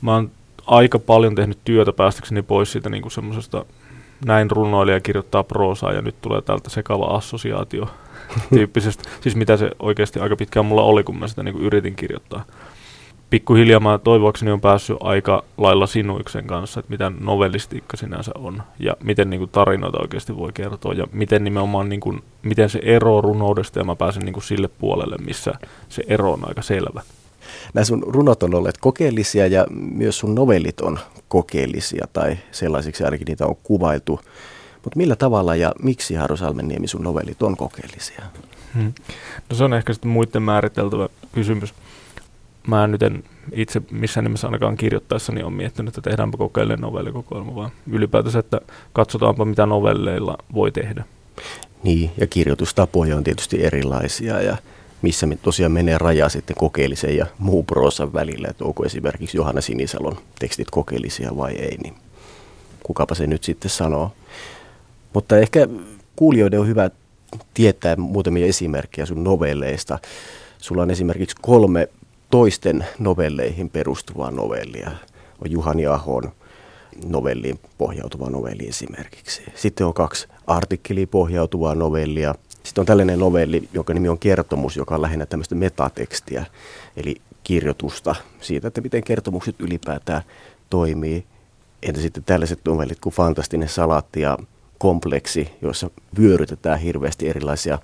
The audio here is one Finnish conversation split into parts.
mä oon aika paljon tehnyt työtä päästäkseni pois siitä niin semmoisesta näin runoilija kirjoittaa proosaa ja nyt tulee täältä sekava assosiaatio tyyppisestä. siis mitä se oikeasti aika pitkään mulla oli, kun mä sitä niin yritin kirjoittaa. Pikkuhiljaa mä toivoakseni on päässyt aika lailla sinuiksen kanssa, että mitä novellistiikka sinänsä on ja miten niin kuin, tarinoita oikeasti voi kertoa ja miten nimenomaan niin kuin, miten se ero runoudesta ja mä pääsen niin kuin, sille puolelle, missä se ero on aika selvä. Nämä sun runot on olleet kokeellisia ja myös sun novellit on kokeellisia tai sellaisiksi ainakin niitä on kuvailtu. Mutta millä tavalla ja miksi Haro Salmenniemi sun novellit on kokeellisia? Hmm. No se on ehkä sitten muiden määriteltävä kysymys. Mä nyt en itse missään nimessä ainakaan kirjoittaessani on miettinyt, että tehdäänpä kokeellinen novellikokoelma, vaan ylipäätänsä, että katsotaanpa mitä novelleilla voi tehdä. Niin, ja kirjoitustapoja on tietysti erilaisia ja missä me tosiaan menee raja sitten kokeellisen ja muun proosan välillä, että onko esimerkiksi Johanna Sinisalon tekstit kokeellisia vai ei, niin kukapa se nyt sitten sanoo. Mutta ehkä kuulijoiden on hyvä tietää muutamia esimerkkejä sun novelleista. Sulla on esimerkiksi kolme toisten novelleihin perustuvaa novellia. On Juhani Ahon novelliin pohjautuva novelli esimerkiksi. Sitten on kaksi artikkeliin pohjautuvaa novellia – sitten on tällainen novelli, jonka nimi on Kertomus, joka on lähinnä tämmöistä metatekstiä, eli kirjoitusta siitä, että miten kertomukset ylipäätään toimii. Entä sitten tällaiset novellit kuin Fantastinen salatti ja Kompleksi, joissa vyörytetään hirveästi erilaisia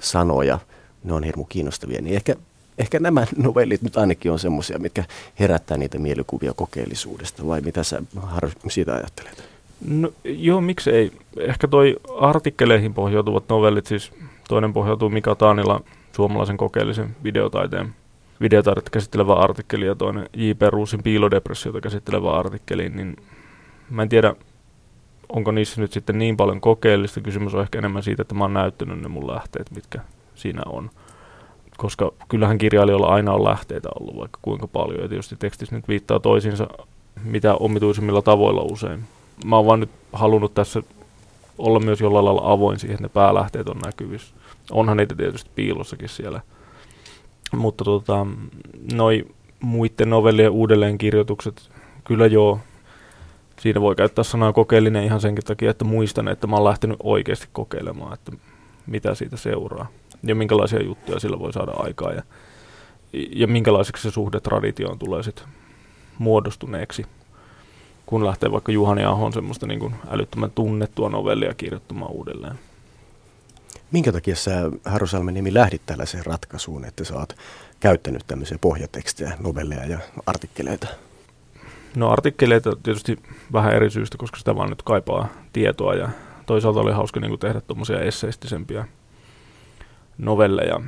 sanoja. Ne on hirmu kiinnostavia. Niin ehkä, ehkä nämä novellit nyt ainakin on semmoisia, mitkä herättää niitä mielikuvia kokeellisuudesta. Vai mitä sä siitä ajattelet? No, joo, miksei. Ehkä toi artikkeleihin pohjautuvat novellit, siis toinen pohjautuu Mika Taanila suomalaisen kokeellisen videotaiteen videotaidetta käsittelevä artikkeli ja toinen J.P. Ruusin piilodepressiota käsittelevä artikkeli, niin mä en tiedä, onko niissä nyt sitten niin paljon kokeellista. Kysymys on ehkä enemmän siitä, että mä oon näyttänyt ne mun lähteet, mitkä siinä on. Koska kyllähän kirjailijoilla aina on lähteitä ollut vaikka kuinka paljon, ja tietysti tekstissä nyt viittaa toisiinsa mitä omituisimmilla tavoilla usein mä oon vaan nyt halunnut tässä olla myös jollain lailla avoin siihen, että ne päälähteet on näkyvissä. Onhan niitä tietysti piilossakin siellä. Mutta tota, noi muiden novellien uudelleenkirjoitukset, kyllä joo, siinä voi käyttää sanaa kokeellinen ihan senkin takia, että muistan, että mä oon lähtenyt oikeasti kokeilemaan, että mitä siitä seuraa ja minkälaisia juttuja sillä voi saada aikaa ja, ja minkälaiseksi se suhde traditioon tulee sitten muodostuneeksi kun lähtee vaikka Juhani Ahon semmoista niin kuin älyttömän tunnettua novellia kirjoittamaan uudelleen. Minkä takia sä, Harro Salmenimi, lähdit tällaiseen ratkaisuun, että sä oot käyttänyt tämmöisiä pohjatekstejä, novelleja ja artikkeleita? No artikkeleita tietysti vähän eri syystä, koska sitä vaan nyt kaipaa tietoa ja toisaalta oli hauska niin kuin tehdä tuommoisia esseistisempiä novelleja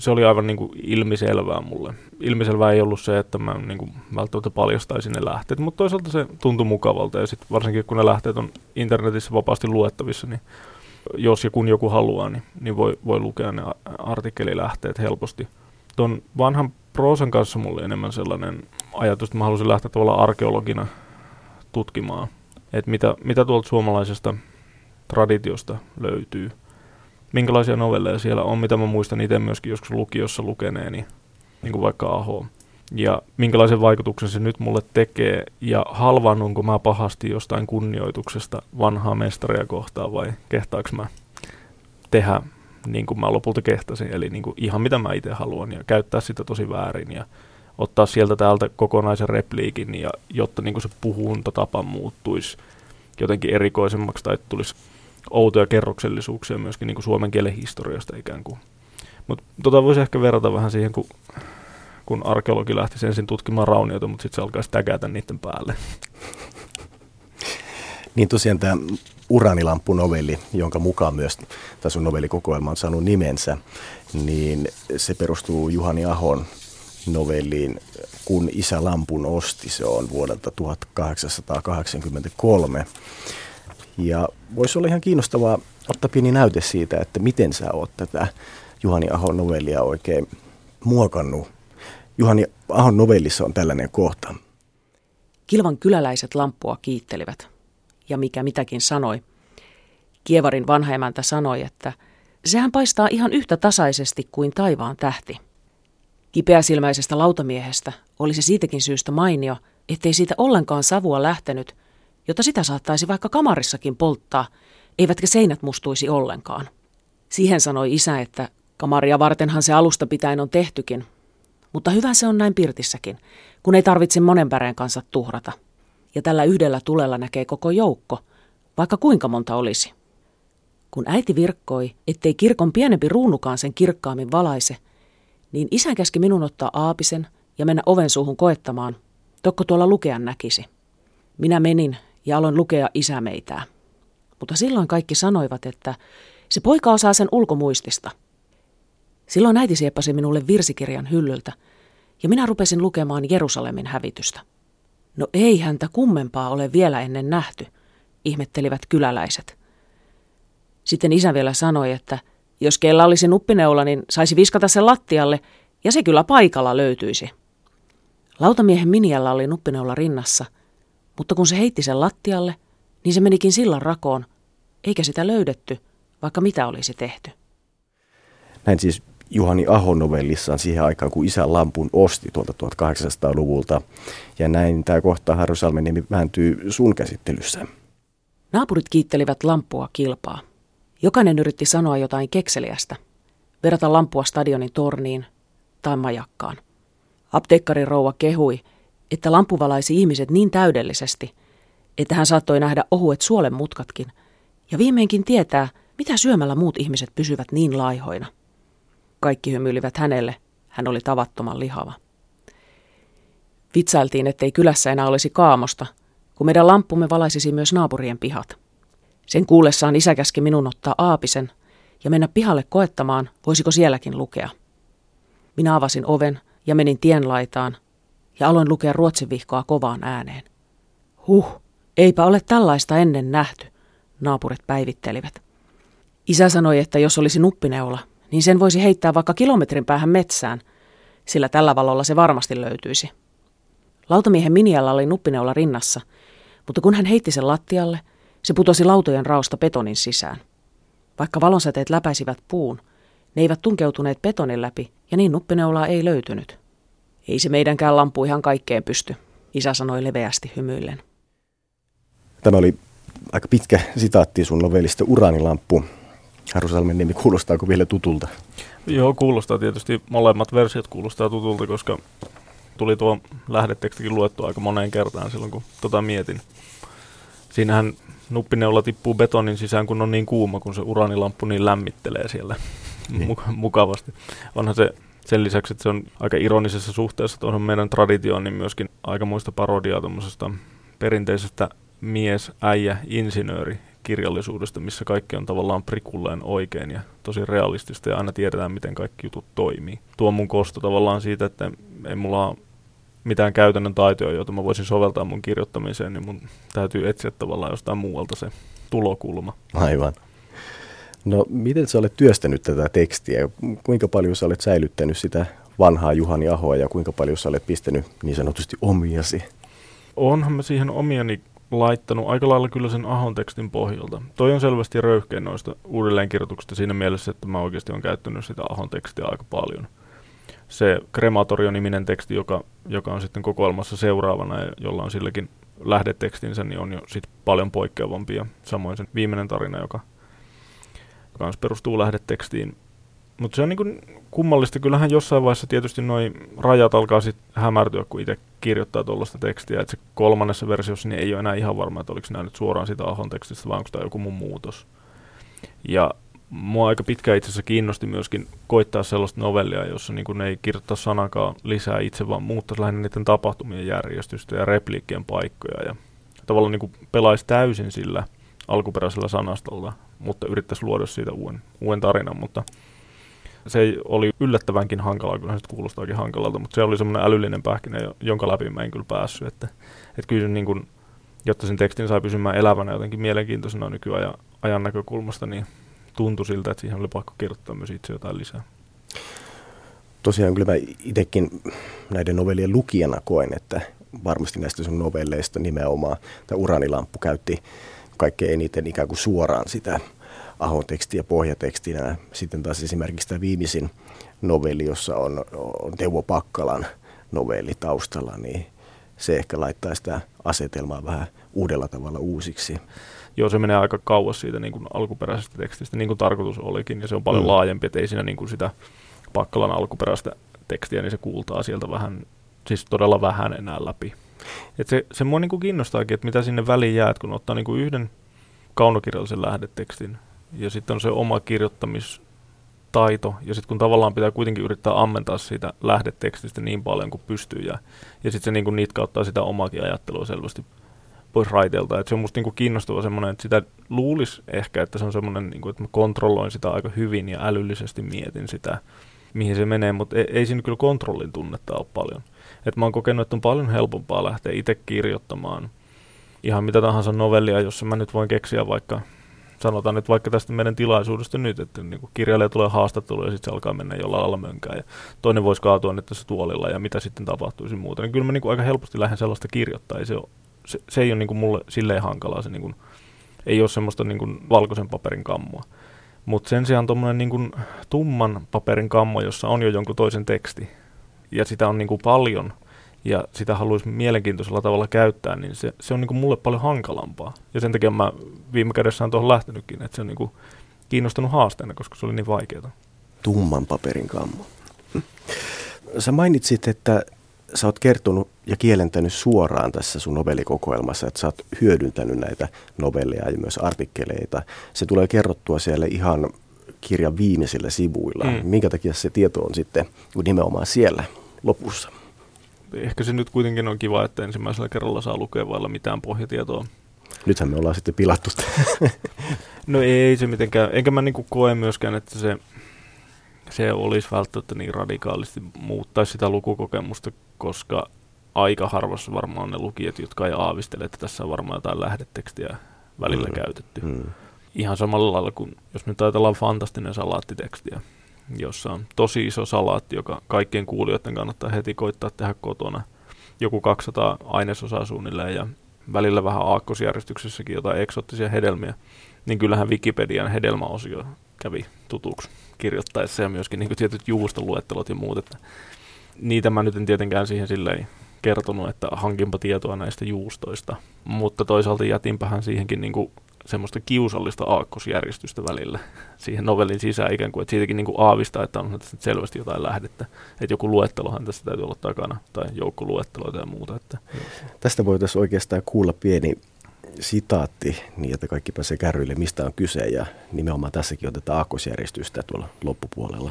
se oli aivan niin kuin ilmiselvää mulle. Ilmiselvää ei ollut se, että mä niin kuin välttämättä paljastaisin ne lähteet, mutta toisaalta se tuntui mukavalta ja sitten varsinkin kun ne lähteet on internetissä vapaasti luettavissa, niin jos ja kun joku haluaa, niin, niin voi, voi lukea ne artikkelilähteet helposti. Tuon vanhan proosan kanssa mulle enemmän sellainen ajatus, että mä halusin lähteä tavallaan arkeologina tutkimaan, että mitä, mitä tuolta suomalaisesta traditiosta löytyy – minkälaisia novelleja siellä on, mitä mä muistan itse myöskin joskus lukiossa lukeneeni, niin kuin vaikka Aho. Ja minkälaisen vaikutuksen se nyt mulle tekee, ja halvannunko mä pahasti jostain kunnioituksesta vanhaa mestaria kohtaan, vai kehtaaks mä tehdä niin kuin mä lopulta kehtasin, eli niin kuin ihan mitä mä itse haluan, ja käyttää sitä tosi väärin, ja ottaa sieltä täältä kokonaisen repliikin, ja jotta niin kuin se puhuntatapa muuttuisi jotenkin erikoisemmaksi, tai tulisi outoja kerroksellisuuksia myöskin niin kuin suomen kielen historiasta ikään kuin. Mutta tota voisi ehkä verrata vähän siihen, kun, kun arkeologi lähti ensin tutkimaan raunioita, mutta sitten se alkaisi tägätä niiden päälle. Niin tosiaan tämä Uranilampu-novelli, jonka mukaan myös tässä on novellikokoelma on saanut nimensä, niin se perustuu Juhani Ahon novelliin Kun isä lampun osti, se on vuodelta 1883. Ja voisi olla ihan kiinnostavaa ottaa pieni näyte siitä, että miten sä oot tätä Juhani Ahon novellia oikein muokannut. Juhani Ahon novellissa on tällainen kohta. Kilvan kyläläiset lamppua kiittelivät. Ja mikä mitäkin sanoi. Kievarin vanha emäntä sanoi, että sehän paistaa ihan yhtä tasaisesti kuin taivaan tähti. Kipeäsilmäisestä lautamiehestä oli se siitäkin syystä mainio, ettei siitä ollenkaan savua lähtenyt, jota sitä saattaisi vaikka kamarissakin polttaa, eivätkä seinät mustuisi ollenkaan. Siihen sanoi isä, että kamaria vartenhan se alusta pitäen on tehtykin, mutta hyvä se on näin pirtissäkin, kun ei tarvitse monen päreen kanssa tuhrata. Ja tällä yhdellä tulella näkee koko joukko, vaikka kuinka monta olisi. Kun äiti virkkoi, ettei kirkon pienempi ruunukaan sen kirkkaammin valaise, niin isä käski minun ottaa aapisen ja mennä oven suuhun koettamaan, tokko tuolla lukean näkisi. Minä menin ja aloin lukea isämeitää. Mutta silloin kaikki sanoivat, että se poika osaa sen ulkomuistista. Silloin äiti sieppasi minulle virsikirjan hyllyltä, ja minä rupesin lukemaan Jerusalemin hävitystä. No ei häntä kummempaa ole vielä ennen nähty, ihmettelivät kyläläiset. Sitten isä vielä sanoi, että jos kella olisi nuppineula, niin saisi viskata sen lattialle, ja se kyllä paikalla löytyisi. Lautamiehen minialla oli nuppineula rinnassa, mutta kun se heitti sen lattialle, niin se menikin sillan rakoon, eikä sitä löydetty, vaikka mitä olisi tehty. Näin siis Juhani Aho novellissaan siihen aikaan, kun isä lampun osti tuolta 1800-luvulta. Ja näin tämä kohta Harro Salmeniemi vääntyy sun käsittelyssä. Naapurit kiittelivät lampua kilpaa. Jokainen yritti sanoa jotain kekseliästä, verrata lampua stadionin torniin tai majakkaan. Apteekkarin rouva kehui, että lampu valaisi ihmiset niin täydellisesti, että hän saattoi nähdä ohuet suolen mutkatkin ja viimeinkin tietää, mitä syömällä muut ihmiset pysyvät niin laihoina. Kaikki hymyilivät hänelle, hän oli tavattoman lihava. Vitsailtiin, ettei kylässä enää olisi kaamosta, kun meidän lampumme valaisisi myös naapurien pihat. Sen kuullessaan isä käski minun ottaa aapisen ja mennä pihalle koettamaan, voisiko sielläkin lukea. Minä avasin oven ja menin tien laitaan ja aloin lukea ruotsin vihkoa kovaan ääneen. Huh, eipä ole tällaista ennen nähty, naapurit päivittelivät. Isä sanoi, että jos olisi nuppineula, niin sen voisi heittää vaikka kilometrin päähän metsään, sillä tällä valolla se varmasti löytyisi. Lautamiehen minialla oli nuppineula rinnassa, mutta kun hän heitti sen lattialle, se putosi lautojen raosta betonin sisään. Vaikka valonsäteet läpäisivät puun, ne eivät tunkeutuneet betonin läpi ja niin nuppineulaa ei löytynyt. Ei se meidänkään lampu ihan kaikkeen pysty, isä sanoi leveästi hymyillen. Tämä oli aika pitkä sitaatti sun novellista Uranilamppu. Harusalmen nimi, kuulostaako vielä tutulta? Joo, kuulostaa tietysti. Molemmat versiot kuulostaa tutulta, koska tuli tuo lähdetekstikin luettu aika moneen kertaan silloin, kun tota mietin. Siinähän nuppineula tippuu betonin sisään, kun on niin kuuma, kun se uranilamppu niin lämmittelee siellä niin. mukavasti. Onhan se sen lisäksi, että se on aika ironisessa suhteessa tuohon meidän traditioon, niin myöskin aika muista parodiaa tuommoisesta perinteisestä mies, äijä, insinööri kirjallisuudesta, missä kaikki on tavallaan prikulleen oikein ja tosi realistista ja aina tiedetään, miten kaikki jutut toimii. Tuo mun kosto tavallaan siitä, että ei mulla ole mitään käytännön taitoja, joita mä voisin soveltaa mun kirjoittamiseen, niin mun täytyy etsiä tavallaan jostain muualta se tulokulma. Aivan. No miten sä olet työstänyt tätä tekstiä? Kuinka paljon sä olet säilyttänyt sitä vanhaa Juhani Ahoa ja kuinka paljon sä olet pistänyt niin sanotusti omiasi? Onhan mä siihen omiani laittanut aika lailla kyllä sen Ahon tekstin pohjalta. Toi on selvästi röyhkeä noista uudelleenkirjoituksista siinä mielessä, että mä oikeasti olen käyttänyt sitä Ahon tekstiä aika paljon. Se Krematorio-niminen teksti, joka, joka on sitten kokoelmassa seuraavana ja jolla on silläkin lähdetekstinsä, niin on jo sit paljon poikkeavampi. Ja samoin sen viimeinen tarina, joka kans perustuu lähdetekstiin. Mutta se on niin kummallista. Kyllähän jossain vaiheessa tietysti noin rajat alkaa sitten hämärtyä, kun itse kirjoittaa tuollaista tekstiä. Että se kolmannessa versiossa niin ei ole enää ihan varma, että oliko nämä nyt suoraan sitä Ahon tekstistä vai onko tämä joku mun muutos. Ja mua aika pitkään itse asiassa kiinnosti myöskin koittaa sellaista novellia, jossa niin ei kirjoittaa sanakaan lisää itse, vaan muuttaisi lähinnä niiden tapahtumien järjestystä ja repliikkien paikkoja. Ja tavallaan niin pelaisi täysin sillä alkuperäisellä sanastolla, mutta yrittäisi luoda siitä uuden, uuden tarinan, mutta se oli yllättävänkin hankalaa, kyllä se kuulostaakin hankalalta, mutta se oli semmoinen älyllinen pähkinä, jonka läpi mä en kyllä päässyt, että, että kyllä niin kuin, jotta sen tekstin sai pysymään elävänä jotenkin mielenkiintoisena nykyajan ajan näkökulmasta, niin tuntui siltä, että siihen oli pakko kirjoittaa myös itse jotain lisää. Tosiaan kyllä mä itsekin näiden novellien lukijana koen, että varmasti näistä sun novelleista nimenomaan tämä Uranilamppu käytti kaikkein eniten ikään kuin suoraan sitä Ahon tekstiä pohjatekstinä. Sitten taas esimerkiksi tämä viimeisin novelli, jossa on, on Teuvo Pakkalan novelli taustalla, niin se ehkä laittaa sitä asetelmaa vähän uudella tavalla uusiksi. Joo, se menee aika kauas siitä niin kuin alkuperäisestä tekstistä, niin kuin tarkoitus olikin, ja se on paljon mm. laajempi, että ei siinä niin kuin sitä Pakkalan alkuperäistä tekstiä, niin se kuultaa sieltä vähän, siis todella vähän enää läpi. Et se, se mua niin kuin kiinnostaakin, että mitä sinne väliin jää, kun ottaa niin kuin yhden kaunokirjallisen lähdetekstin, ja sitten on se oma kirjoittamistaito, ja sitten kun tavallaan pitää kuitenkin yrittää ammentaa siitä lähdetekstistä niin paljon kuin pystyy, ja, ja sitten se niin kuin nitkauttaa sitä omaakin ajattelua selvästi pois raiteelta. Et se on musta niinku kiinnostava semmoinen, että sitä luulisi ehkä, että se on semmoinen, niinku, että mä kontrolloin sitä aika hyvin ja älyllisesti mietin sitä, mihin se menee, mutta ei, ei siinä kyllä kontrollin tunnetta ole paljon. Et mä oon kokenut, että on paljon helpompaa lähteä itse kirjoittamaan ihan mitä tahansa novellia, jossa mä nyt voin keksiä vaikka, sanotaan nyt vaikka tästä meidän tilaisuudesta nyt, että niin kuin kirjailija tulee haastattelu ja sitten se alkaa mennä jollain lailla mönkään ja toinen voisi kaatua nyt tässä tuolilla ja mitä sitten tapahtuisi muuta. Niin kyllä mä niin kuin aika helposti lähden sellaista kirjoittaa, ei se, se, se ei ole niin kuin mulle silleen hankalaa, se niin kuin, ei ole semmoista niin kuin valkoisen paperin kammua. Mutta sen sijaan tuommoinen niin tumman paperin kammo, jossa on jo jonkun toisen teksti, ja sitä on niin kuin paljon, ja sitä haluaisi mielenkiintoisella tavalla käyttää, niin se, se on niin kuin mulle paljon hankalampaa. Ja sen takia mä viime kädessä on tuohon lähtenytkin, että se on niin kuin kiinnostanut haasteena, koska se oli niin vaikeaa. Tumman paperin kammo. Sä mainitsit, että sä oot kertonut ja kielentänyt suoraan tässä sun novellikokoelmassa, että sä oot hyödyntänyt näitä novelleja ja myös artikkeleita. Se tulee kerrottua siellä ihan kirjan viimeisillä sivuilla. Mm. Minkä takia se tieto on sitten nimenomaan siellä lopussa? Ehkä se nyt kuitenkin on kiva, että ensimmäisellä kerralla saa lukea vailla mitään pohjatietoa. Nythän me ollaan sitten pilattu No ei se mitenkään, enkä mä niinku koe myöskään, että se, se olisi välttämättä niin radikaalisti muuttaisi sitä lukukokemusta, koska aika harvassa varmaan ne lukijat, jotka ei aavistele, että tässä on varmaan jotain lähdetekstiä välillä mm. käytetty. Mm. Ihan samalla lailla kuin, jos me ajatellaan fantastinen salaattitekstiä, jossa on tosi iso salaatti, joka kaikkien kuulijoiden kannattaa heti koittaa tehdä kotona. Joku 200 ainesosaa suunnilleen ja välillä vähän aakkosjärjestyksessäkin jotain eksottisia hedelmiä, niin kyllähän Wikipedian hedelmäosio kävi tutuksi kirjoittaessa ja myöskin niin tietyt juustoluettelot ja muut. Että niitä mä nyt en tietenkään siihen silleen kertonut, että hankinpa tietoa näistä juustoista, mutta toisaalta jätinpähän siihenkin niin kuin semmoista kiusallista aakkosjärjestystä välillä siihen novellin sisään ikään kuin, että siitäkin niin kuin aavistaa, että on tässä selvästi jotain lähdettä. Että joku luettelohan tässä täytyy olla takana, tai joukko luetteloita ja muuta. Että. Tästä voitaisiin oikeastaan kuulla pieni sitaatti, niin että kaikki pääsee kärryille, mistä on kyse, ja nimenomaan tässäkin otetaan aakkosjärjestystä tuolla loppupuolella.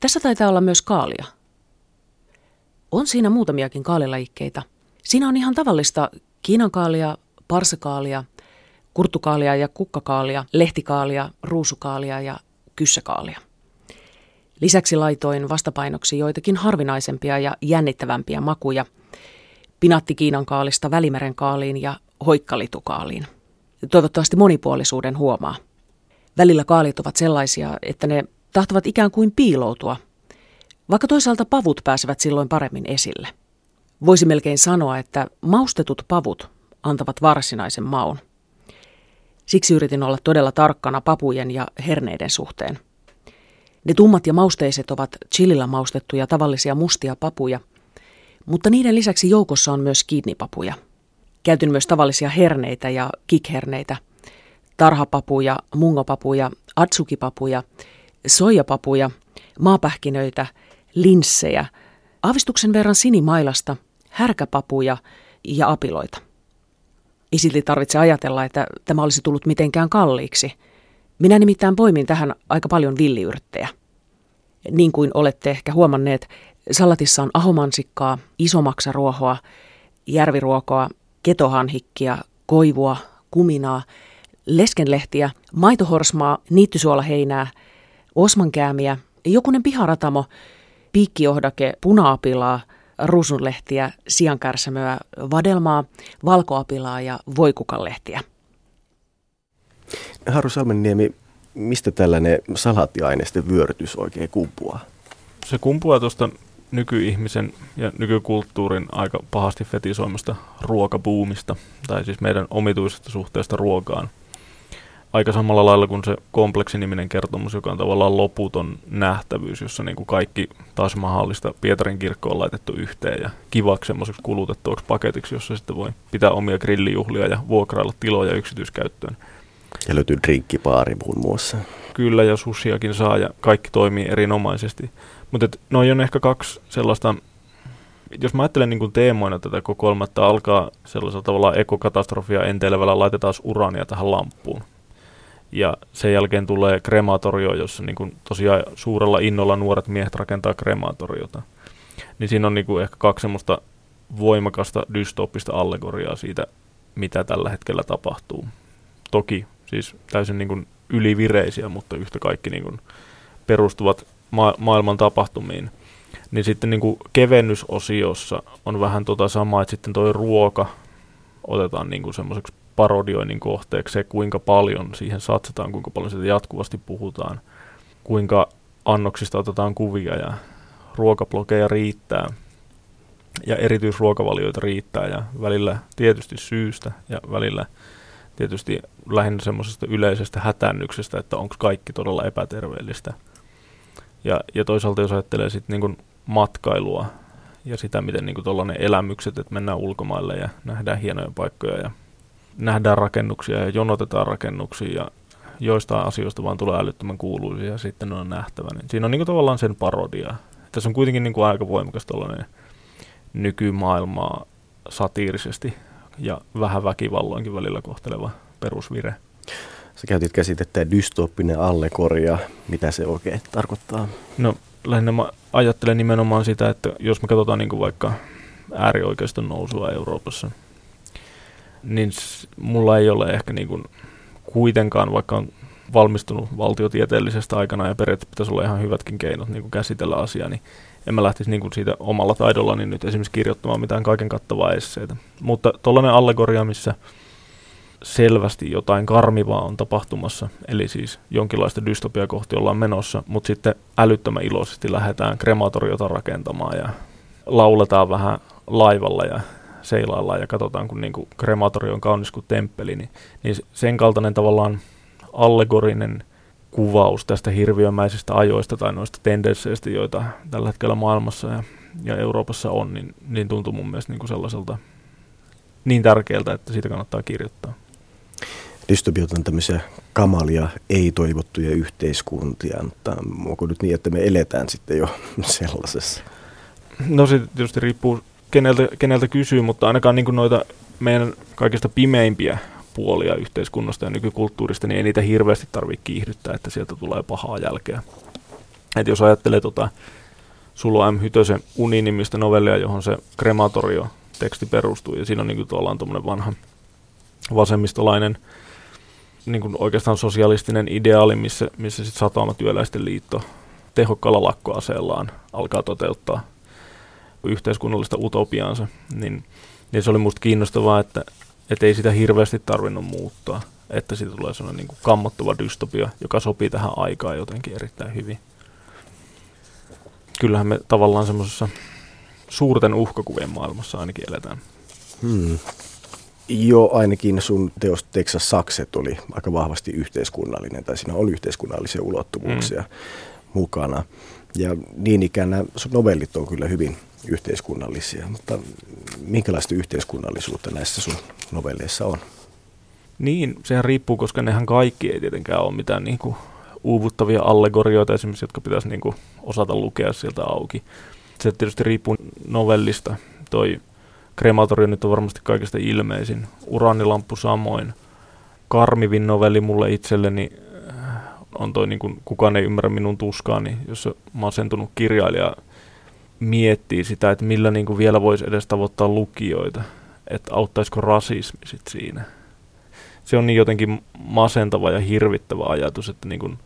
Tässä taitaa olla myös kaalia. On siinä muutamiakin kaalilajikkeita. Siinä on ihan tavallista kiinankaalia, parsakaalia – kurtukaalia ja kukkakaalia, lehtikaalia, ruusukaalia ja kyssäkaalia. Lisäksi laitoin vastapainoksi joitakin harvinaisempia ja jännittävämpiä makuja. Pinatti Kiinan kaalista Välimeren kaaliin ja hoikkalitukaaliin. Toivottavasti monipuolisuuden huomaa. Välillä kaalit ovat sellaisia, että ne tahtovat ikään kuin piiloutua, vaikka toisaalta pavut pääsevät silloin paremmin esille. Voisi melkein sanoa, että maustetut pavut antavat varsinaisen maun. Siksi yritin olla todella tarkkana papujen ja herneiden suhteen. Ne tummat ja mausteiset ovat chilillä maustettuja tavallisia mustia papuja, mutta niiden lisäksi joukossa on myös kidnipapuja. Käytin myös tavallisia herneitä ja kikherneitä, tarhapapuja, mungopapuja, atsukipapuja, soijapapuja, maapähkinöitä, linssejä, aavistuksen verran sinimailasta, härkäpapuja ja apiloita. Ei silti tarvitse ajatella, että tämä olisi tullut mitenkään kalliiksi. Minä nimittäin poimin tähän aika paljon villiyrttejä. Niin kuin olette ehkä huomanneet, salatissa on ahomansikkaa, isomaksaruohoa, järviruokoa, ketohanhikkia, koivua, kuminaa, leskenlehtiä, maitohorsmaa, niittysuolaheinää, osmankäämiä, jokunen piharatamo, piikkiohdake, punaapilaa – ruusunlehtiä, siankärsämöä, vadelmaa, valkoapilaa ja voikukalehtiä. Haru Salmenniemi, mistä tällainen salaattiaineisten vyörytys oikein kumpuaa? Se kumpuaa tuosta nykyihmisen ja nykykulttuurin aika pahasti fetisoimasta ruokabuumista, tai siis meidän omituisesta suhteesta ruokaan. aika samalla lailla kuin se kompleksiniminen kertomus, joka on tavallaan loputon nähtävyys, jossa niin kuin kaikki taas mahdollista Pietarin kirkko on laitettu yhteen ja kivaksi semmoiseksi kulutettavaksi paketiksi, jossa sitten voi pitää omia grillijuhlia ja vuokrailla tiloja yksityiskäyttöön. Ja löytyy drinkkipaari muun muassa. Kyllä, ja susiakin saa ja kaikki toimii erinomaisesti. Mutta noin on ehkä kaksi sellaista jos mä ajattelen niin teemoina tätä kokoelmaa, että alkaa sellaisella tavalla ekokatastrofia enteilevällä laitetaan urania tähän lampuun. Ja sen jälkeen tulee krematorio, jossa niin kuin tosiaan suurella innolla nuoret miehet rakentaa krematoriota. Niin siinä on niin kuin ehkä kaksi semmoista voimakasta dystopista allegoriaa siitä, mitä tällä hetkellä tapahtuu. Toki siis täysin niin kuin ylivireisiä, mutta yhtä kaikki niin kuin perustuvat ma- maailman tapahtumiin. Niin sitten niin kuin kevennysosiossa on vähän tota samaa, että sitten toi ruoka otetaan niin kuin semmoiseksi parodioinnin kohteeksi se, kuinka paljon siihen satsataan, kuinka paljon siitä jatkuvasti puhutaan, kuinka annoksista otetaan kuvia ja ruokablogeja riittää ja erityisruokavalioita riittää ja välillä tietysti syystä ja välillä tietysti lähinnä semmoisesta yleisestä hätännyksestä, että onko kaikki todella epäterveellistä. Ja, ja toisaalta jos ajattelee sitten niin matkailua ja sitä, miten niin tuollainen elämykset, että mennään ulkomaille ja nähdään hienoja paikkoja ja nähdään rakennuksia ja jonotetaan rakennuksia ja joistain asioista vaan tulee älyttömän kuuluisia ja sitten ne on nähtävä. Niin siinä on niin tavallaan sen parodia. Tässä on kuitenkin niin aika voimakas tällainen nykymaailmaa satiirisesti ja vähän väkivalloinkin välillä kohteleva perusvire. Sä käytit käsitettä dystooppinen allegoria. Mitä se oikein tarkoittaa? No lähinnä mä ajattelen nimenomaan sitä, että jos me katsotaan niin vaikka äärioikeiston nousua Euroopassa – niin mulla ei ole ehkä niin kuin kuitenkaan, vaikka on valmistunut valtiotieteellisestä aikana ja periaatteessa pitäisi olla ihan hyvätkin keinot niin kuin käsitellä asiaa, niin en mä lähtisi niin kuin siitä omalla taidollani nyt esimerkiksi kirjoittamaan mitään kaiken kattavaa esseitä. Mutta tuollainen allegoria, missä selvästi jotain karmivaa on tapahtumassa, eli siis jonkinlaista dystopia kohti ollaan menossa, mutta sitten älyttömän iloisesti lähdetään krematoriota rakentamaan ja lauletaan vähän laivalla ja seilaillaan ja katsotaan, kun niin krematori on kaunis kuin temppeli, niin, niin sen kaltainen tavallaan allegorinen kuvaus tästä hirviömäisistä ajoista tai noista tendensseistä, joita tällä hetkellä maailmassa ja, ja Euroopassa on, niin, niin tuntuu mun mielestä niin kuin sellaiselta niin tärkeältä, että siitä kannattaa kirjoittaa. On tämmöisiä kamalia, ei-toivottuja yhteiskuntia, mutta onko nyt niin, että me eletään sitten jo sellaisessa? No se tietysti riippuu keneltä, keneltä kysyy, mutta ainakaan niin noita meidän kaikista pimeimpiä puolia yhteiskunnasta ja nykykulttuurista, niin ei niitä hirveästi tarvitse kiihdyttää, että sieltä tulee pahaa jälkeä. Et jos ajattelee tota Sulo M. Hytösen Uninimistä novellia, johon se krematorio teksti perustuu, ja siinä on niin kuin tuollainen vanha vasemmistolainen niin kuin oikeastaan sosialistinen ideaali, missä, missä sitten satamatyöläisten liitto tehokkaalla lakkoaseellaan alkaa toteuttaa yhteiskunnallista utopiaansa, niin, niin se oli musta kiinnostavaa, että, että ei sitä hirveästi tarvinnut muuttaa, että siitä tulee sellainen niin kuin kammottava dystopia, joka sopii tähän aikaan jotenkin erittäin hyvin. Kyllähän me tavallaan semmoisessa suurten uhkakuvien maailmassa ainakin eletään. Hmm. Joo, ainakin sun teos Texas Sakset oli aika vahvasti yhteiskunnallinen, tai siinä oli yhteiskunnallisia ulottuvuuksia hmm. mukana. Ja niin ikään nämä novellit on kyllä hyvin yhteiskunnallisia, mutta minkälaista yhteiskunnallisuutta näissä sun novelleissa on? Niin, sehän riippuu, koska nehän kaikki ei tietenkään ole mitään niin kuin uuvuttavia allegorioita esimerkiksi, jotka pitäisi niin kuin osata lukea sieltä auki. Se tietysti riippuu novellista. Toi krematorio nyt on varmasti kaikista ilmeisin. Uranilamppu samoin. Karmivin novelli mulle itselleni äh, on toi niin kuin, Kukaan ei ymmärrä minun tuskaani, jossa masentunut kirjailija miettii sitä, että millä niin kuin vielä voisi edes tavoittaa lukijoita, että auttaisiko rasismi sit siinä. Se on niin jotenkin masentava ja hirvittävä ajatus, että niin kuin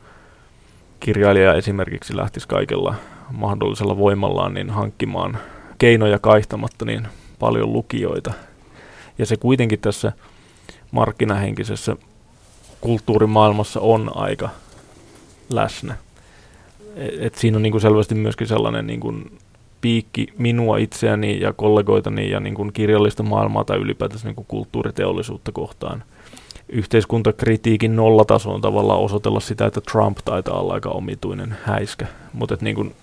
kirjailija esimerkiksi lähtisi kaikella mahdollisella voimallaan niin hankkimaan keinoja kaihtamatta niin paljon lukijoita. Ja se kuitenkin tässä markkinahenkisessä kulttuurimaailmassa on aika läsnä. Et, siinä on niin kuin selvästi myöskin sellainen niin kuin piikki minua itseäni ja kollegoitani ja niin kuin kirjallista maailmaa tai ylipäätänsä niin kuin kulttuuriteollisuutta kohtaan. yhteiskuntakritiikin nollatasoon tavallaan osoitella sitä, että Trump taitaa olla aika omituinen häiskä. Mutta niin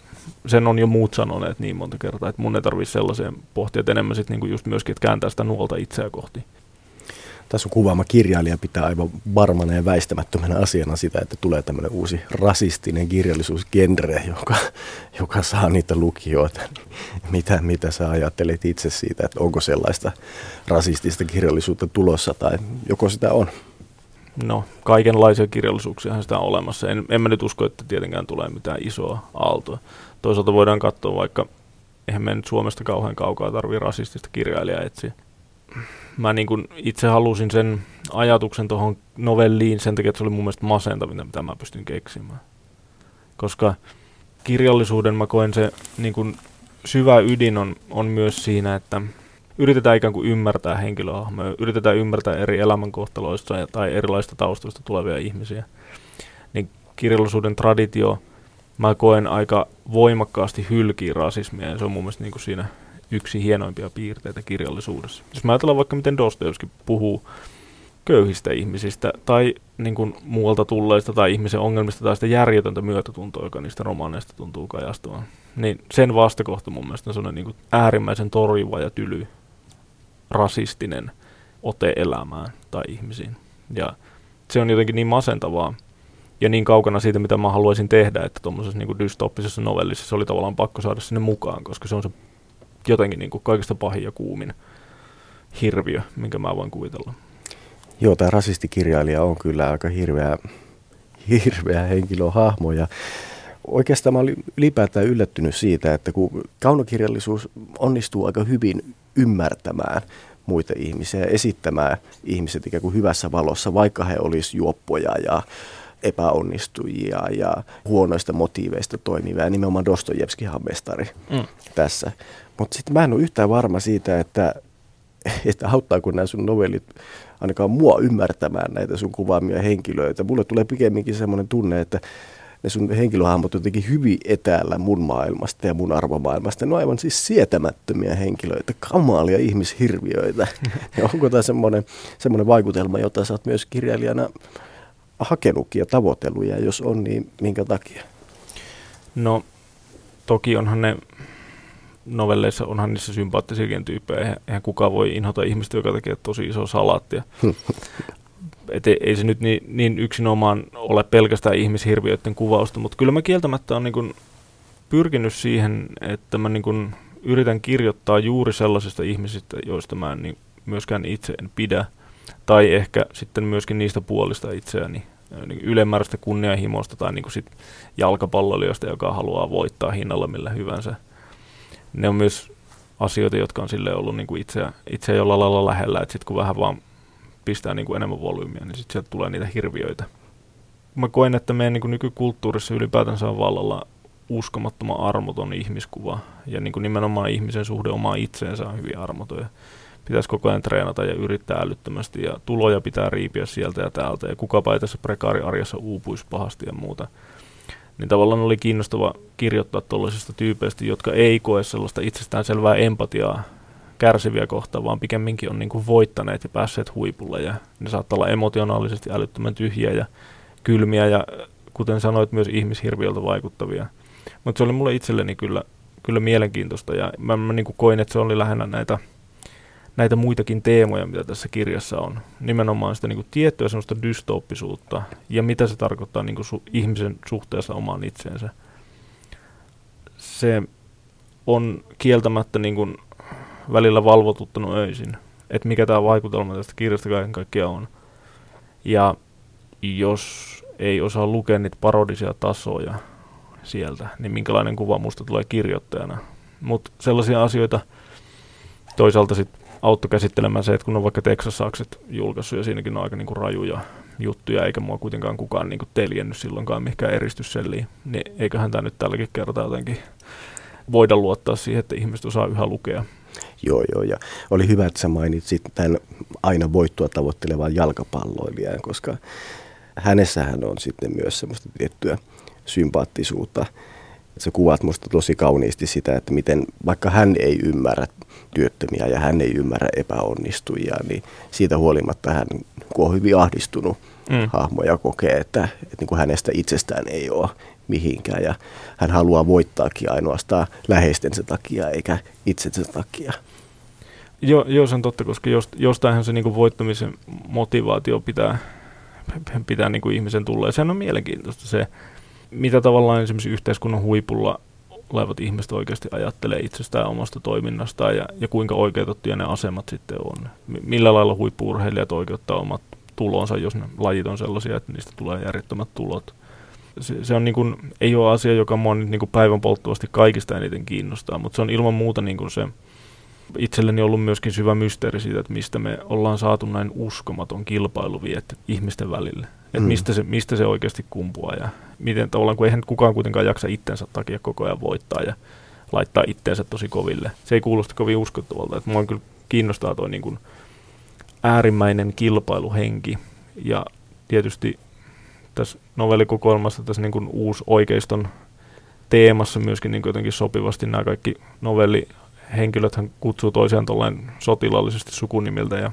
sen on jo muut sanoneet niin monta kertaa, että mun ei tarvitse sellaiseen pohtia, että enemmän sitten niin just myöskin, että kääntää sitä nuolta itseä kohti. Tässä on kuvaama kirjailija pitää aivan varmana ja väistämättömänä asiana sitä, että tulee tämmöinen uusi rasistinen kirjallisuusgenre, joka, joka saa niitä lukijoita. Mitä, mitä sä ajattelet itse siitä, että onko sellaista rasistista kirjallisuutta tulossa tai joko sitä on? No, kaikenlaisia kirjallisuuksia sitä on olemassa. En, en mä nyt usko, että tietenkään tulee mitään isoa aaltoa. Toisaalta voidaan katsoa vaikka, eihän me nyt Suomesta kauhean kaukaa tarvii rasistista kirjailijaa etsiä mä niin kuin itse halusin sen ajatuksen tuohon novelliin sen takia, että se oli mun mielestä masentavinta, mitä mä pystyn keksimään. Koska kirjallisuuden mä koen se niin kuin syvä ydin on, on myös siinä, että yritetään ikään kuin ymmärtää henkilöhahmoja, yritetään ymmärtää eri elämänkohtaloista tai erilaista taustoista tulevia ihmisiä. Niin kirjallisuuden traditio, mä koen aika voimakkaasti hylkiä rasismia ja se on mun mielestä niin kuin siinä yksi hienoimpia piirteitä kirjallisuudessa. Jos mä ajatellaan vaikka miten Dostoevski puhuu köyhistä ihmisistä tai niin kuin muualta tulleista tai ihmisen ongelmista tai sitä järjetöntä myötätuntoa, joka niistä romaaneista tuntuu kajastuvan, niin sen vastakohta mun mielestä on sellainen niin kuin äärimmäisen torjuva ja tyly rasistinen ote elämään tai ihmisiin. Ja se on jotenkin niin masentavaa ja niin kaukana siitä, mitä mä haluaisin tehdä, että tuommoisessa niin dystoppisessa novellissa se oli tavallaan pakko saada sinne mukaan, koska se on se jotenkin niin kuin kaikista pahin ja kuumin hirviö, minkä mä voin kuvitella. Joo, tämä rasistikirjailija on kyllä aika hirveä, hirveä henkilöhahmo ja oikeastaan mä olin ylipäätään yllättynyt siitä, että kun kaunokirjallisuus onnistuu aika hyvin ymmärtämään muita ihmisiä ja esittämään ihmiset ikään kuin hyvässä valossa, vaikka he olisivat juoppoja ja epäonnistujia ja huonoista motiiveista toimivia. Nimenomaan Dostojevskihan mestari mm. tässä. Mutta sitten mä en ole yhtään varma siitä, että, että auttaako nämä sun novellit ainakaan mua ymmärtämään näitä sun kuvaamia henkilöitä. Mulle tulee pikemminkin semmoinen tunne, että ne sun henkilöhahmot jotenkin hyvin etäällä mun maailmasta ja mun arvomaailmasta. Ne on aivan siis sietämättömiä henkilöitä, kamalia ihmishirviöitä. Ja onko tämä semmoinen, semmoinen vaikutelma, jota sä oot myös kirjailijana hakenutkin ja tavoitellut, ja jos on, niin minkä takia? No, toki onhan ne novelleissa onhan niissä sympaattisiakin tyyppejä. Eihän, eihän kukaan voi inhota ihmistä, joka tekee tosi iso salaattia. Et ei, ei se nyt niin, niin yksinomaan ole pelkästään ihmishirviöiden kuvausta, mutta kyllä mä kieltämättä on niin pyrkinyt siihen, että mä niin yritän kirjoittaa juuri sellaisista ihmisistä, joista mä en niin myöskään itse en pidä, tai ehkä sitten myöskin niistä puolista itseäni, niin ylemmääräistä kunnianhimosta tai niin sit jalkapalloilijoista, joka haluaa voittaa hinnalla millä hyvänsä – ne on myös asioita, jotka on sille ollut niin kuin itse, itse jollain lailla lähellä, että sitten kun vähän vaan pistää niin kuin enemmän volyymiä, niin sitten sieltä tulee niitä hirviöitä. Mä koen, että meidän niin kuin nykykulttuurissa ylipäätänsä on vallalla uskomattoman armoton ihmiskuva, ja niin kuin nimenomaan ihmisen suhde omaan itseensä on hyvin armoton, pitäisi koko ajan treenata ja yrittää älyttömästi, ja tuloja pitää riipiä sieltä ja täältä, ja kukapa ei tässä prekaariarjessa uupuisi pahasti ja muuta niin tavallaan oli kiinnostava kirjoittaa tuollaisista tyypeistä, jotka ei koe sellaista itsestäänselvää empatiaa kärsiviä kohtaan, vaan pikemminkin on niin kuin voittaneet ja päässeet huipulle ja ne saattaa olla emotionaalisesti älyttömän tyhjiä ja kylmiä ja kuten sanoit myös ihmishirviöltä vaikuttavia. Mutta se oli mulle itselleni kyllä, kyllä mielenkiintoista ja mä, mä niin kuin koin, että se oli lähinnä näitä näitä muitakin teemoja, mitä tässä kirjassa on. Nimenomaan sitä niin kuin tiettyä sellaista dystooppisuutta ja mitä se tarkoittaa niin kuin su- ihmisen suhteessa omaan itseensä. Se on kieltämättä niin kuin välillä valvotuttanut öisin, että mikä tämä vaikutelma tästä kirjasta kaiken kaikkiaan on. Ja jos ei osaa lukea niitä parodisia tasoja sieltä, niin minkälainen kuva musta tulee kirjoittajana. Mutta sellaisia asioita toisaalta sitten auttoi käsittelemään se, että kun on vaikka Texas Sakset julkaissut ja siinäkin on aika niin kuin rajuja juttuja, eikä mua kuitenkaan kukaan niin kuin teljennyt silloinkaan mihinkään eristysselliin, niin eiköhän tämä nyt tälläkin kertaa jotenkin voida luottaa siihen, että ihmiset osaa yhä lukea. Joo, joo, ja oli hyvä, että sä mainitsit tämän aina voittua tavoittelevan jalkapalloilijan, koska hänessähän on sitten myös semmoista tiettyä sympaattisuutta Se kuvat musta tosi kauniisti sitä, että miten vaikka hän ei ymmärrä työttömiä ja hän ei ymmärrä epäonnistujia, niin siitä huolimatta hän on hyvin ahdistunut mm. hahmo ja kokee, että, että niin kuin hänestä itsestään ei ole mihinkään ja hän haluaa voittaakin ainoastaan läheistensä takia eikä itsensä takia. Joo, joo, se on totta, koska jost, jostainhan se niin voittamisen motivaatio pitää, pitää niin kuin ihmisen tulla. Ja sehän on mielenkiintoista se, mitä tavallaan esimerkiksi yhteiskunnan huipulla olevat ihmiset oikeasti ajattelee itsestään omasta toiminnastaan ja, ja kuinka oikeutettuja ne asemat sitten on. Millä lailla huippuurheilijat oikeuttaa omat tulonsa, jos ne lajit on sellaisia, että niistä tulee järjettömät tulot. Se, se on niin kuin, ei ole asia, joka mua nyt niin kuin päivän polttuvasti kaikista eniten kiinnostaa, mutta se on ilman muuta niin kuin se, itselleni ollut myöskin syvä mysteeri siitä, että mistä me ollaan saatu näin uskomaton kilpailuviet ihmisten välille. Että mm. mistä, se, mistä se oikeasti kumpuaa ja miten tavallaan, kun eihän kukaan kuitenkaan jaksa itsensä takia koko ajan voittaa ja laittaa itteensä tosi koville. Se ei kuulosta kovin uskottavalta. Että mua kyllä kiinnostaa toi niin kuin äärimmäinen kilpailuhenki ja tietysti tässä novellikokoelmassa tässä niin kuin uusi oikeiston teemassa myöskin niin jotenkin sopivasti nämä kaikki novelli henkilöthän kutsuu toisiaan tuollain sotilallisesti sukunimiltä ja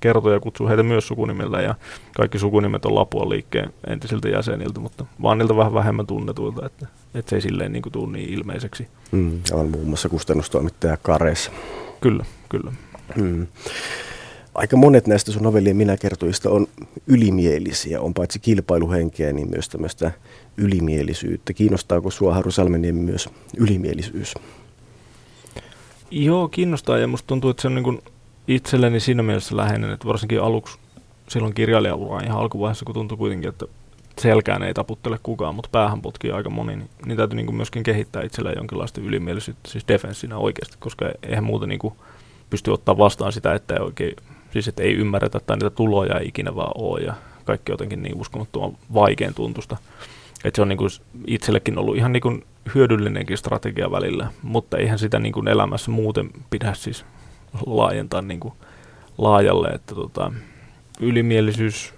kertoja kutsuu heitä myös sukunimiltä ja kaikki sukunimet on Lapua liikkeen entisiltä jäseniltä, mutta vaan niiltä vähän vähemmän tunnetuilta, että, että se ei silleen niin kuin tule niin ilmeiseksi. Mm, on muun muassa kustannustoimittaja Kareessa. Kyllä, kyllä. Mm. Aika monet näistä sun novellien minäkertojista on ylimielisiä, on paitsi kilpailuhenkeä, niin myös tämmöistä ylimielisyyttä. Kiinnostaako sua Haru Salmeniemi myös ylimielisyys? Joo, kiinnostaa ja musta tuntuu, että se on niin kuin itselleni siinä mielessä läheinen, että varsinkin aluksi silloin kirjailijaluaan ihan alkuvaiheessa, kun tuntui kuitenkin, että selkään ei taputtele kukaan, mutta päähän potkii aika moni, niin, niin täytyy niin kuin myöskin kehittää itselleen jonkinlaista ylimielisyyttä, siis defenssinä oikeasti, koska eihän muuta niin kuin pysty ottaa vastaan sitä, että ei oikein, siis että ei ymmärretä tai niitä tuloja ei ikinä vaan ole ja kaikki jotenkin niin uskomattoman vaikean tuntusta. Että se on niin kuin itsellekin ollut ihan niin kuin hyödyllinenkin strategia välillä, mutta eihän sitä niin kuin elämässä muuten pidä siis laajentaa niin kuin laajalle, että tota, ylimielisyys,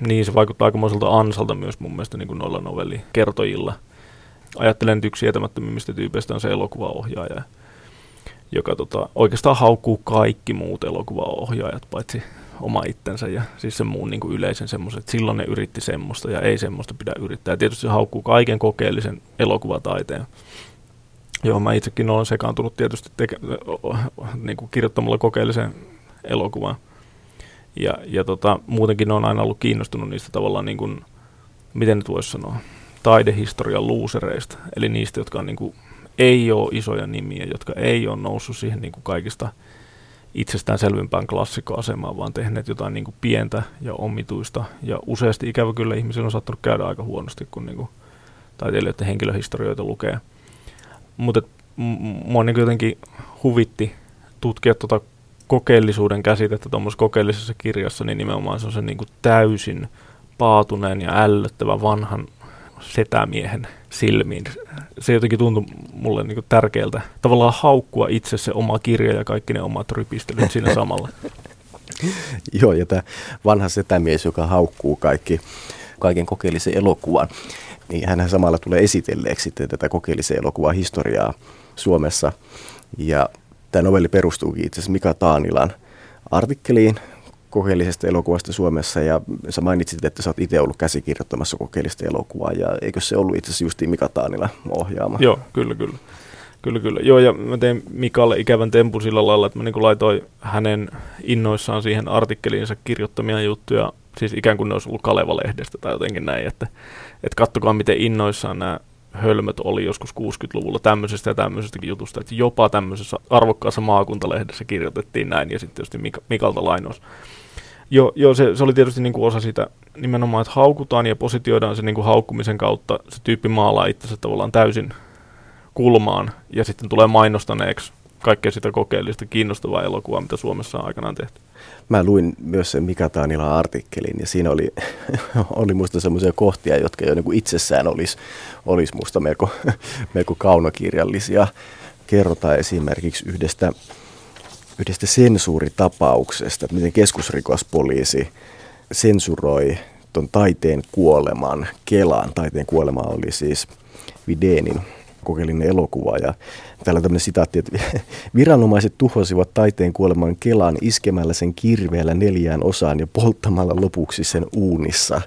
niin se vaikuttaa aikamoiselta ansalta myös mun mielestä niin kuin noilla novellikertojilla. Ajattelen, että yksi etämättömimmistä tyypeistä on se elokuvaohjaaja, joka tota, oikeastaan haukkuu kaikki muut elokuvaohjaajat, paitsi oma itsensä ja siis sen muun niin kuin yleisen semmoisen, että silloin ne yritti semmoista ja ei semmoista pidä yrittää. Ja tietysti se haukkuu kaiken kokeellisen elokuvataiteen. Joo, mä itsekin olen sekaantunut tietysti teke- niin kuin kirjoittamalla kokeellisen elokuvan. Ja, ja tota, muutenkin on aina ollut kiinnostunut niistä tavallaan, niin kuin, miten nyt voisi sanoa, taidehistorian luusereista. Eli niistä, jotka on, niin kuin, ei ole isoja nimiä, jotka ei ole noussut siihen niin kuin kaikista – itsestään selvimpään klassikkoasemaan, vaan tehneet jotain niin kuin pientä ja omituista. Ja useasti ikävä kyllä ihmisillä on saattanut käydä aika huonosti, kun niin kuin taiteilijoiden henkilöhistorioita lukee. Mutta mua niin jotenkin huvitti tutkia tuota kokeellisuuden käsitettä tuommoisessa kokeellisessa kirjassa, niin nimenomaan se on se niin kuin täysin paatuneen ja ällöttävän vanhan setämiehen silmiin. Se jotenkin tuntui mulle niin kuin tärkeältä tavallaan haukkua itse se oma kirja ja kaikki ne omat rypistelyt siinä samalla. Joo, ja tämä vanha setämies, joka haukkuu kaikki, kaiken kokeellisen elokuvan, niin hän samalla tulee esitelleeksi sitten tätä kokeellisen elokuvan historiaa Suomessa. Ja tämä novelli perustuukin itse asiassa Mika Taanilan artikkeliin kokeellisesta elokuvasta Suomessa ja sä mainitsit, että sä oot itse ollut käsikirjoittamassa kokeellista elokuvaa ja eikö se ollut itse asiassa justiin Mika Taanila ohjaama? Joo, kyllä, kyllä. Kyllä, kyllä. Joo, ja mä tein Mikalle ikävän tempun sillä lailla, että mä niin laitoin hänen innoissaan siihen artikkeliinsa kirjoittamia juttuja, siis ikään kuin ne olisi ollut Kaleva-lehdestä tai jotenkin näin, että, että kattokaa miten innoissaan nämä hölmöt oli joskus 60-luvulla tämmöisestä ja tämmöisestäkin jutusta, että jopa tämmöisessä arvokkaassa maakuntalehdessä kirjoitettiin näin, ja sitten tietysti Mik- Mikalta lainaus. Joo, joo se, se oli tietysti niin kuin osa sitä nimenomaan, että haukutaan ja positioidaan se niin kuin haukkumisen kautta. Se tyyppi maalaa itsensä tavallaan täysin kulmaan ja sitten tulee mainostaneeksi kaikkea sitä kokeellista kiinnostavaa elokuvaa, mitä Suomessa on aikanaan tehty. Mä luin myös sen Mika Taanilan artikkelin ja siinä oli, oli musta semmoisia kohtia, jotka jo niin kuin itsessään olisi, olisi musta melko, melko kaunokirjallisia. Kerrotaan esimerkiksi yhdestä yhdestä sensuuritapauksesta, miten keskusrikospoliisi sensuroi tuon taiteen kuoleman Kelaan. Taiteen kuolema oli siis Videnin kokeellinen elokuva. Ja täällä on tämmöinen sitaatti, että viranomaiset tuhosivat taiteen kuoleman kelan iskemällä sen kirveellä neljään osaan ja polttamalla lopuksi sen uunissa.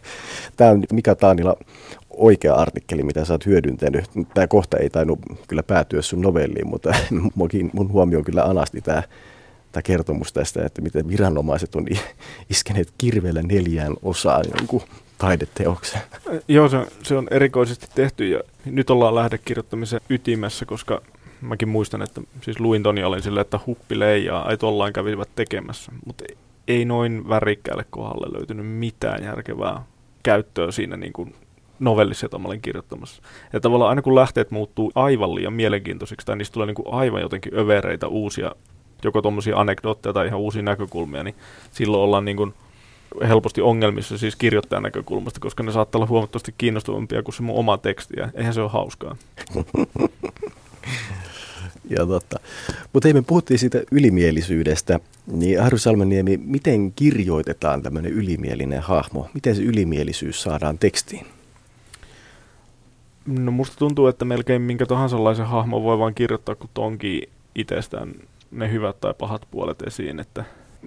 Tämä on Mika Taanila oikea artikkeli, mitä sä oot hyödyntänyt. Tämä kohta ei tainnut kyllä päätyä sun novelliin, mutta mun huomioon kyllä anasti tämä tämä kertomus tästä, että miten viranomaiset on iskeneet kirveellä neljään osaan jonkun taideteoksen. Joo, se, se on erikoisesti tehty ja nyt ollaan lähdekirjoittamisen ytimessä, koska mäkin muistan, että siis luin Toni olin silleen, että huppi leijaa, ai tuollain kävivät tekemässä, mutta ei noin värikkäälle kohdalle löytynyt mitään järkevää käyttöä siinä niin kuin novellissa, jota mä olin kirjoittamassa. Ja tavallaan aina kun lähteet muuttuu aivan liian mielenkiintoisiksi tai niistä tulee niin kuin aivan jotenkin övereitä uusia, joko tuommoisia anekdootteja tai ihan uusia näkökulmia, niin silloin ollaan niin kuin helposti ongelmissa siis kirjoittajan näkökulmasta, koska ne saattaa olla huomattavasti kiinnostavampia kuin se mun oma teksti, ja eihän se ole hauskaa. ja totta. Mutta ei me puhuttiin siitä ylimielisyydestä, niin Harry Salmeniemi, miten kirjoitetaan tämmöinen ylimielinen hahmo? Miten se ylimielisyys saadaan tekstiin? No musta tuntuu, että melkein minkä tahansa sellaisen hahmon voi vaan kirjoittaa, kun tonki itsestään ne hyvät tai pahat puolet esiin, että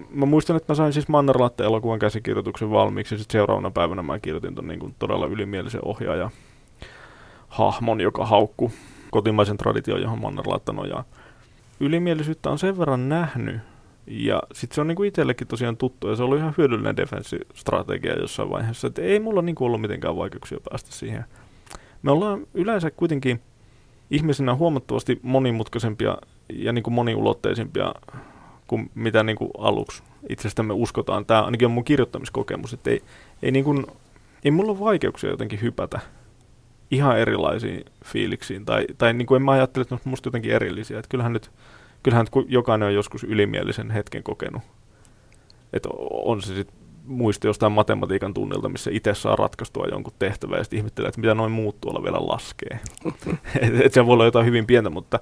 mä muistan, että mä sain siis Mannerlatte elokuvan käsikirjoituksen valmiiksi, ja sitten seuraavana päivänä mä kirjoitin ton niin todella ylimielisen ohjaaja hahmon, joka haukku kotimaisen tradition, johon Mannerlatte nojaa. Ylimielisyyttä on sen verran nähnyt, ja sitten se on niinku itsellekin tosiaan tuttu, ja se ollut ihan hyödyllinen defenssistrategia jossain vaiheessa, että ei mulla niinku ollut mitenkään vaikeuksia päästä siihen. Me ollaan yleensä kuitenkin ihmisenä huomattavasti monimutkaisempia ja niinku moniulotteisimpia kuin mitä niin kuin aluksi itsestämme uskotaan. Tämä ainakin on mun kirjoittamiskokemus, että ei, ei, niin kuin, ei mulla ole vaikeuksia jotenkin hypätä ihan erilaisiin fiiliksiin. Tai, tai niin kuin en mä ajattele, että ne on musta jotenkin erillisiä. Että kyllähän nyt, kyllähän nyt jokainen on joskus ylimielisen hetken kokenut. Että on se sitten muisti jostain matematiikan tunnilta, missä itse saa ratkaistua jonkun tehtävän ja sitten ihmettelee, että mitä noin muut tuolla vielä laskee. että et se voi olla jotain hyvin pientä, mutta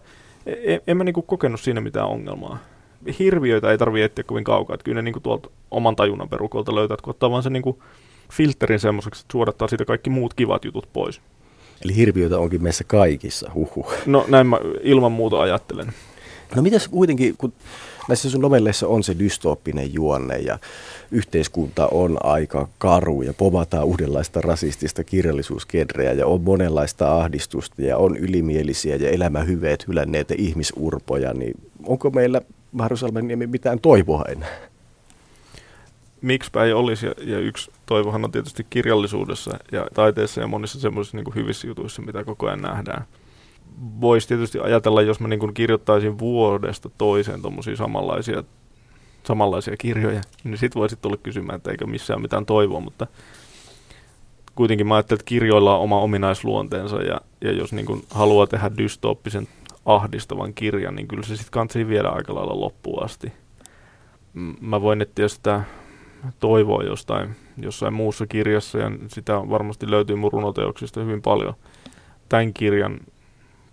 en, en mä niinku kokenut siinä mitään ongelmaa hirviöitä ei tarvitse etsiä kovin kaukaa. Että kyllä ne niin kuin tuolta oman tajunnan perukolta löytää, että kun ottaa vaan sen niin kuin filterin semmoiseksi, että suodattaa siitä kaikki muut kivat jutut pois. Eli hirviöitä onkin meissä kaikissa, huhu. No näin mä ilman muuta ajattelen. No mitäs kuitenkin, kun näissä sun novelleissa on se dystooppinen juonne ja yhteiskunta on aika karu ja povataan uudenlaista rasistista kirjallisuuskedreä ja on monenlaista ahdistusta ja on ylimielisiä ja elämähyveet hylänneitä ihmisurpoja, niin onko meillä Mahrusalmeniemi mitään toivoa enää? Miksipä ei olisi, ja, ja yksi toivohan on tietysti kirjallisuudessa ja taiteessa ja monissa semmoisissa niin hyvissä jutuissa, mitä koko ajan nähdään. Voisi tietysti ajatella, jos mä niin kuin kirjoittaisin vuodesta toiseen tuommoisia samanlaisia, samanlaisia kirjoja, niin sitten voisit tulla kysymään, että eikö missään mitään toivoa, mutta kuitenkin mä ajattelen, että kirjoilla on oma ominaisluonteensa, ja, ja jos niin kuin haluaa tehdä dystooppisen ahdistavan kirjan, niin kyllä se sitten kansi viedä aika lailla loppuun asti. Mä voin etsiä sitä toivoa jostain, jossain muussa kirjassa, ja sitä varmasti löytyy mun runoteoksista hyvin paljon. Tämän kirjan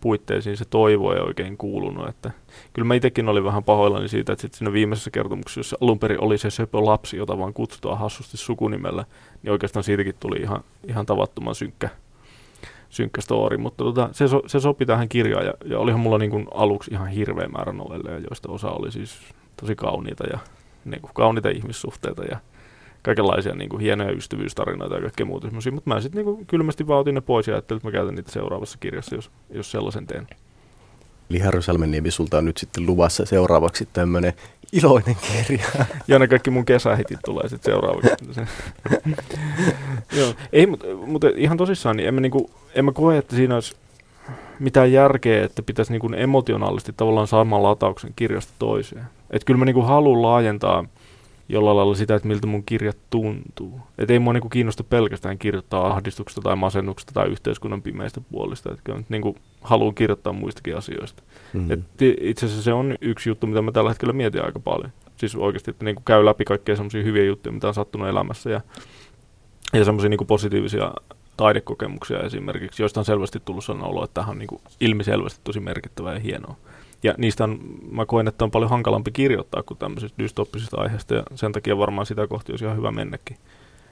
puitteisiin se toivo ei oikein kuulunut. Että kyllä mä itsekin olin vähän pahoillani siitä, että sitten siinä viimeisessä kertomuksessa, jossa alun perin oli se söpö lapsi, jota vaan kutsutaan hassusti sukunimellä, niin oikeastaan siitäkin tuli ihan, ihan tavattoman synkkä synkkä story, mutta tota, se, so, se sopi tähän kirjaan ja, ja olihan mulla niin kuin aluksi ihan hirveä määrä novelleja, joista osa oli siis tosi kauniita ja niin kuin kauniita ihmissuhteita ja kaikenlaisia niin kuin hienoja ystävyystarinoita ja kaikkea muuta semmoisia, mutta mä sitten niin kylmästi vaan otin ne pois ja ajattelin, että mä käytän niitä seuraavassa kirjassa, jos, jos sellaisen teen. Eli Harry Salmeniemi, sulta on nyt sitten luvassa seuraavaksi tämmöinen iloinen kirja. Ja ne kaikki mun kesähitit tulee sitten seuraavaksi. Joo. Ei, mutta, mutta ihan tosissaan, niin en mä, niinku, en mä koe, että siinä olisi mitään järkeä, että pitäisi niinku emotionaalisesti tavallaan saman latauksen kirjasta toiseen. Että kyllä mä niinku haluan laajentaa jollain lailla sitä, että miltä mun kirjat tuntuu. Että ei mua niinku kiinnosta pelkästään kirjoittaa ahdistuksesta tai masennuksesta tai yhteiskunnan pimeistä puolista. Että kyllä niinku haluan kirjoittaa muistakin asioista. Mm-hmm. Et itse asiassa se on yksi juttu, mitä mä tällä hetkellä mietin aika paljon. Siis oikeasti, että niinku käy läpi kaikkea semmoisia hyviä juttuja, mitä on sattunut elämässä ja, ja semmoisia niinku positiivisia taidekokemuksia esimerkiksi, joista on selvästi tullut sellainen olo, että tähän on niinku ilmiselvästi tosi merkittävää ja hienoa. Ja niistä on, mä koen, että on paljon hankalampi kirjoittaa kuin tämmöisistä dystoppisista aiheista, ja sen takia varmaan sitä kohti olisi ihan hyvä mennäkin.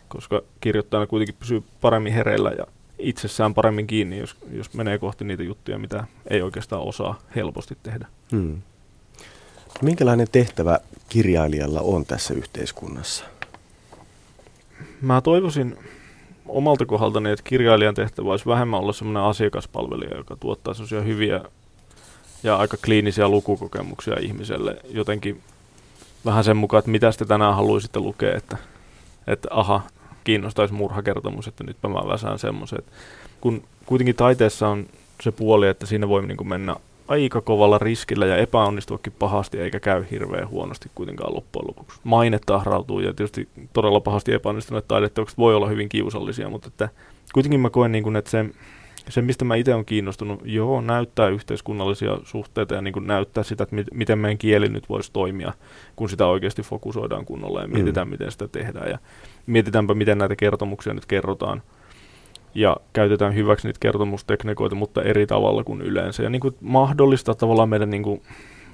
Koska kirjoittajana kuitenkin pysyy paremmin hereillä ja, itsessään paremmin kiinni, jos, jos menee kohti niitä juttuja, mitä ei oikeastaan osaa helposti tehdä. Hmm. Minkälainen tehtävä kirjailijalla on tässä yhteiskunnassa? Mä toivoisin omalta kohdaltani, että kirjailijan tehtävä olisi vähemmän olla sellainen asiakaspalvelija, joka tuottaa sellaisia hyviä ja aika kliinisiä lukukokemuksia ihmiselle. Jotenkin vähän sen mukaan, että mitä te tänään haluaisitte lukea, että, että aha, kiinnostaisi murhakertomus, että nytpä mä väsään semmoisen. Kun kuitenkin taiteessa on se puoli, että siinä voi niin mennä aika kovalla riskillä ja epäonnistuakin pahasti eikä käy hirveän huonosti kuitenkaan loppujen lopuksi. Maine tahrautuu ja tietysti todella pahasti epäonnistuneet taideteokset voi olla hyvin kiusallisia, mutta että kuitenkin mä koen, niin kuin, että se, se, mistä mä itse olen kiinnostunut, joo, näyttää yhteiskunnallisia suhteita ja niin kuin näyttää sitä, että miten meidän kieli nyt voisi toimia, kun sitä oikeasti fokusoidaan kunnolla ja mietitään, mm. miten sitä tehdään ja mietitäänpä, miten näitä kertomuksia nyt kerrotaan – ja käytetään hyväksi niitä kertomustekniikoita, mutta eri tavalla kuin yleensä. Ja niin kuin mahdollistaa tavallaan meidän niin kuin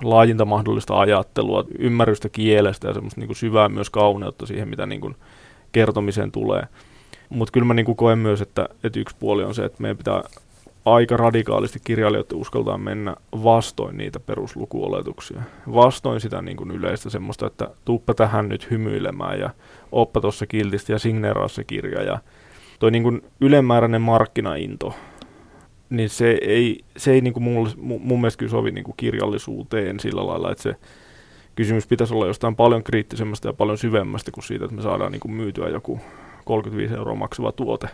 laajinta mahdollista ajattelua, ymmärrystä kielestä ja semmoista niin kuin syvää myös kauneutta siihen, mitä niin kuin kertomiseen tulee. Mutta kyllä mä niin koen myös, että, että yksi puoli on se, että meidän pitää aika radikaalisti kirjailijoiden uskaltaa mennä vastoin niitä peruslukuoletuksia. Vastoin sitä niin kuin yleistä semmoista, että tuppa tähän nyt hymyilemään ja oppa tuossa kiltisti ja signeeraa se kirja ja toi niin kuin ylemmääräinen markkinainto, niin se ei, se ei niin kuin mulle, mun mielestä kyllä sovi niin kuin kirjallisuuteen sillä lailla, että se kysymys pitäisi olla jostain paljon kriittisemmästä ja paljon syvemmästä kuin siitä, että me saadaan niin kuin myytyä joku 35 euroa maksava tuote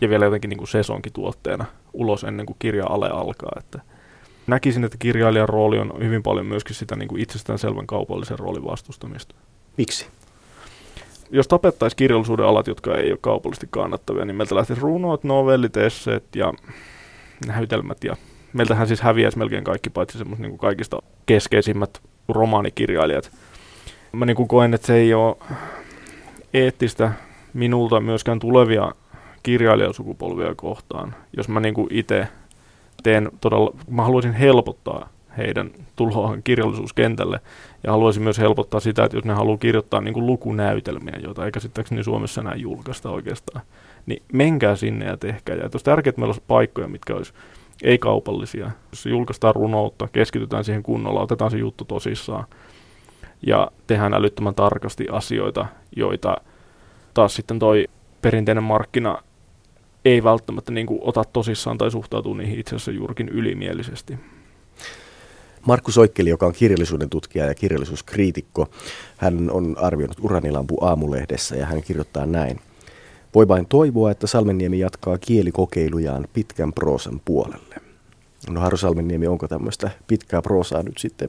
ja vielä jotenkin niin kuin sesonkituotteena ulos ennen kuin kirja ale alkaa. Että näkisin, että kirjailijan rooli on hyvin paljon myöskin sitä niin kuin itsestäänselvän kaupallisen roolin vastustamista. Miksi? jos tapettaisiin kirjallisuuden alat, jotka ei ole kaupallisesti kannattavia, niin meiltä lähtisi runot, novellit, esseet ja näytelmät. Ja meiltähän siis häviäisi melkein kaikki, paitsi semmoiset niin kaikista keskeisimmät romaanikirjailijat. Mä niin kuin koen, että se ei ole eettistä minulta myöskään tulevia kirjailijasukupolvia kohtaan, jos mä niin itse teen todella, mä haluaisin helpottaa heidän tuloaan kirjallisuuskentälle. Ja haluaisin myös helpottaa sitä, että jos ne haluaa kirjoittaa niin kuin lukunäytelmiä, joita ei käsittääkseni Suomessa enää julkaista oikeastaan, niin menkää sinne ja tehkää. Ja olisi tärkeää, että meillä olisi paikkoja, mitkä olisi ei-kaupallisia. Jos julkaistaan runoutta, keskitytään siihen kunnolla, otetaan se juttu tosissaan ja tehdään älyttömän tarkasti asioita, joita taas sitten toi perinteinen markkina ei välttämättä niin kuin ota tosissaan tai suhtautuu niihin itse asiassa juurikin ylimielisesti. Markku Soikkeli, joka on kirjallisuuden tutkija ja kirjallisuuskriitikko, hän on arvioinut Uranilampu aamulehdessä ja hän kirjoittaa näin. Voi vain toivoa, että Salmenniemi jatkaa kielikokeilujaan pitkän proosan puolelle. No Harro Salmenniemi, onko tämmöistä pitkää proosaa nyt sitten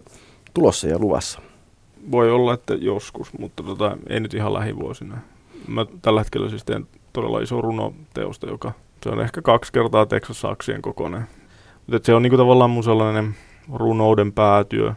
tulossa ja luvassa? Voi olla, että joskus, mutta tota, ei nyt ihan lähivuosina. Mä tällä hetkellä siis teen todella iso runoteosta, joka se on ehkä kaksi kertaa Texas Saksien kokoinen. Mutta se on niinku tavallaan mun sellainen runouden päätyö,